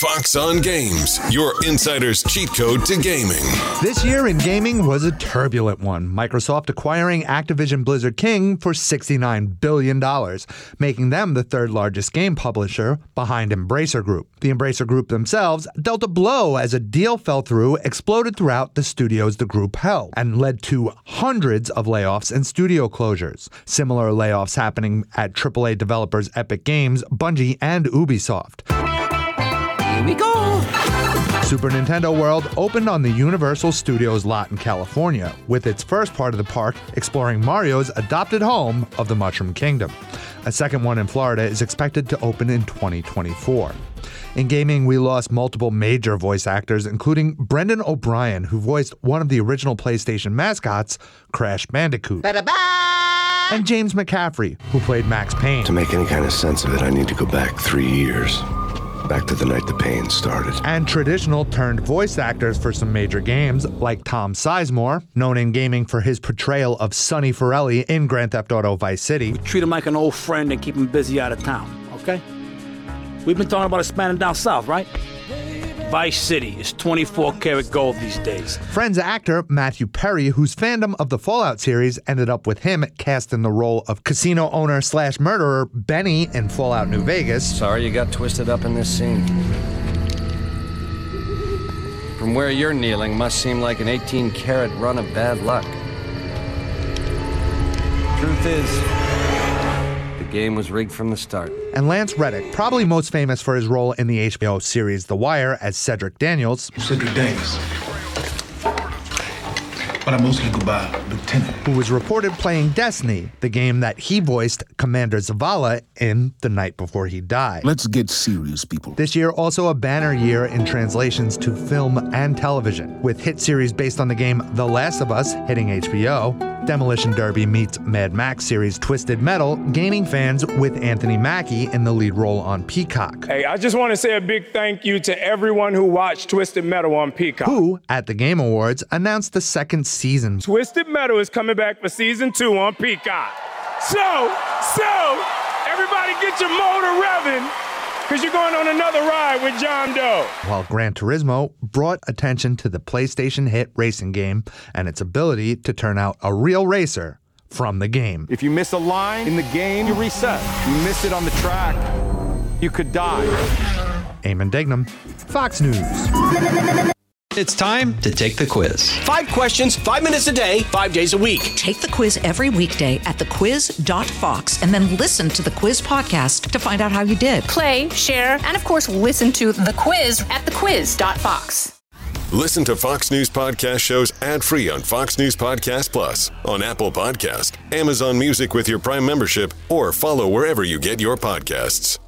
Fox on Games, your insider's cheat code to gaming. This year in gaming was a turbulent one. Microsoft acquiring Activision Blizzard King for $69 billion, making them the third largest game publisher behind Embracer Group. The Embracer Group themselves dealt a blow as a deal fell through, exploded throughout the studios the group held, and led to hundreds of layoffs and studio closures. Similar layoffs happening at AAA developers Epic Games, Bungie, and Ubisoft. Here we go. Super Nintendo World opened on the Universal Studios lot in California, with its first part of the park exploring Mario's adopted home of the Mushroom Kingdom. A second one in Florida is expected to open in 2024. In gaming, we lost multiple major voice actors, including Brendan O'Brien, who voiced one of the original PlayStation mascots, Crash Bandicoot. And James McCaffrey, who played Max Payne. To make any kind of sense of it, I need to go back three years. Back to the night the pain started. and traditional turned voice actors for some major games, like Tom Sizemore, known in gaming for his portrayal of Sonny Forelli in Grand Theft Auto Vice City, We Treat him like an old friend and keep him busy out of town, okay? We've been talking about expanding down south, right? Vice City is 24 karat gold these days. Friends actor Matthew Perry, whose fandom of the Fallout series ended up with him cast in the role of casino owner slash murderer Benny in Fallout New Vegas, Sorry you got twisted up in this scene. From where you're kneeling must seem like an 18 karat run of bad luck. Truth is, the game was rigged from the start. and Lance Reddick, probably most famous for his role in the HBO series The Wire as Cedric Daniels, Cedric Davis. But I mostly go by Lieutenant. who was reported playing Destiny, the game that he voiced Commander Zavala in The Night Before He Died. Let's get serious, people. This year, also a banner year in translations to film and television, with hit series based on the game The Last of Us hitting HBO, Demolition Derby meets Mad Max series Twisted Metal, gaining fans with Anthony Mackie in the lead role on Peacock, Hey, I just want to say a big thank you to everyone who watched Twisted Metal on Peacock. who, at the Game Awards, announced the second season. Twisted Metal is coming back for season two on Peacock. So, so, everybody get your motor revving, because you're going on another ride with John Doe. while Gran Turismo brought attention to the PlayStation hit racing game and its ability to turn out a real racer from the game. If you miss a line in the game, you reset. You miss it on the track, you could die. Eamon Dignam, Fox News. It's time to take the quiz. Five questions, five minutes a day, five days a week. Take the quiz every weekday at thequiz.fox and then listen to the quiz podcast to find out how you did. Play, share, and of course, listen to the quiz at thequiz.fox. Listen to Fox News Podcast shows ad free on Fox News Podcast Plus, on Apple Podcast, Amazon Music with your Prime membership, or follow wherever you get your podcasts.